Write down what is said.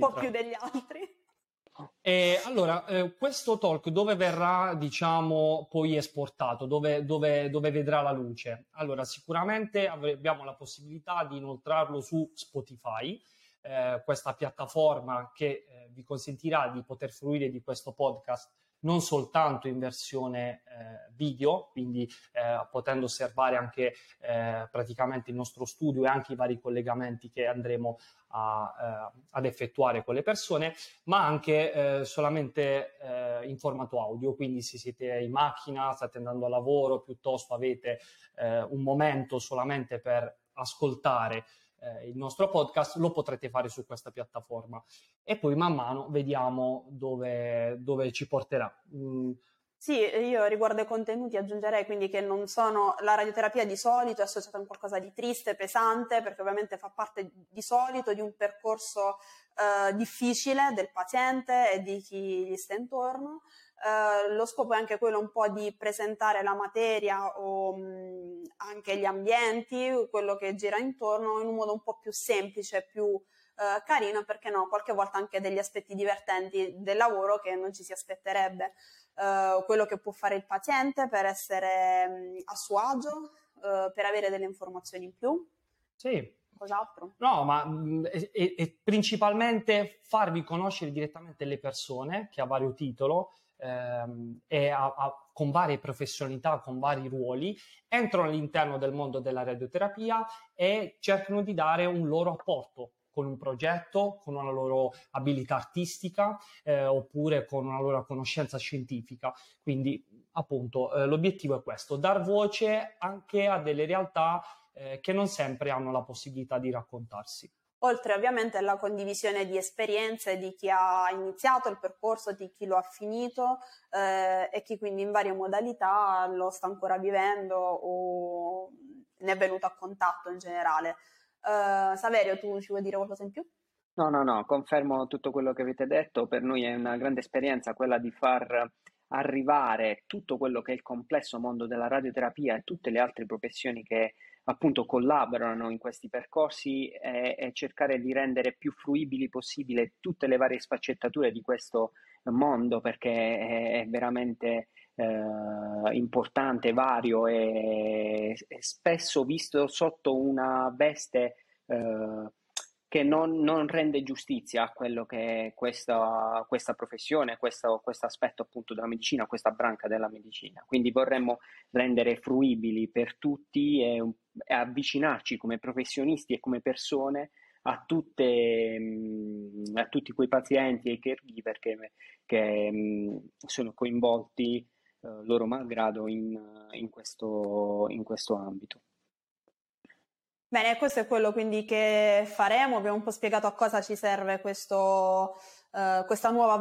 po' più degli altri. E allora, eh, questo talk dove verrà, diciamo, poi esportato, dove, dove, dove vedrà la luce? Allora, sicuramente abbiamo la possibilità di inoltrarlo su Spotify, eh, questa piattaforma che eh, vi consentirà di poter fruire di questo podcast non soltanto in versione eh, video, quindi eh, potendo osservare anche eh, praticamente il nostro studio e anche i vari collegamenti che andremo a, eh, ad effettuare con le persone, ma anche eh, solamente eh, in formato audio, quindi se siete in macchina, state andando a lavoro, piuttosto avete un momento solamente per ascoltare eh, il nostro podcast, lo potrete fare su questa piattaforma e poi man mano vediamo dove, dove ci porterà. Mm. Sì, io riguardo ai contenuti aggiungerei quindi che non sono la radioterapia di solito è associata a qualcosa di triste, pesante, perché ovviamente fa parte di solito di un percorso eh, difficile del paziente e di chi gli sta intorno. Eh, lo scopo è anche quello un po' di presentare la materia o mh, anche gli ambienti, quello che gira intorno in un modo un po' più semplice, più uh, carino, perché no, qualche volta anche degli aspetti divertenti del lavoro che non ci si aspetterebbe. Uh, quello che può fare il paziente per essere mh, a suo agio, per avere delle informazioni in più. Sì, cos'altro? No, ma è, è, è principalmente farvi conoscere direttamente le persone che a vario titolo ehm, e a, a, con varie professionalità, con vari ruoli, entrano all'interno del mondo della radioterapia e cercano di dare un loro apporto con un progetto, con una loro abilità artistica eh, oppure con una loro conoscenza scientifica. Quindi, appunto, eh, l'obiettivo è questo, dar voce anche a delle realtà eh, che non sempre hanno la possibilità di raccontarsi oltre ovviamente alla condivisione di esperienze di chi ha iniziato il percorso, di chi lo ha finito eh, e chi quindi in varie modalità lo sta ancora vivendo o ne è venuto a contatto in generale. Uh, Saverio, tu ci vuoi dire qualcosa in più? No, no, no, confermo tutto quello che avete detto. Per noi è una grande esperienza quella di far arrivare tutto quello che è il complesso mondo della radioterapia e tutte le altre professioni che appunto collaborano in questi percorsi e, e, cercare di rendere più fruibili possibile tutte le varie sfaccettature di questo mondo perché è, è veramente eh, importante, vario e, e, spesso visto sotto una veste eh, che non, non, rende giustizia a quello che è questa, questa professione, questo, questo, aspetto appunto della medicina, questa branca della medicina. Quindi vorremmo rendere fruibili per tutti e, e avvicinarci come professionisti e come persone a, tutte, mm, a tutti quei pazienti e i caregiver che, che mm, sono coinvolti eh, loro malgrado in, in, questo, in questo ambito. Bene, questo è quello quindi che faremo. Abbiamo un po' spiegato a cosa ci serve questo, uh, questa nuova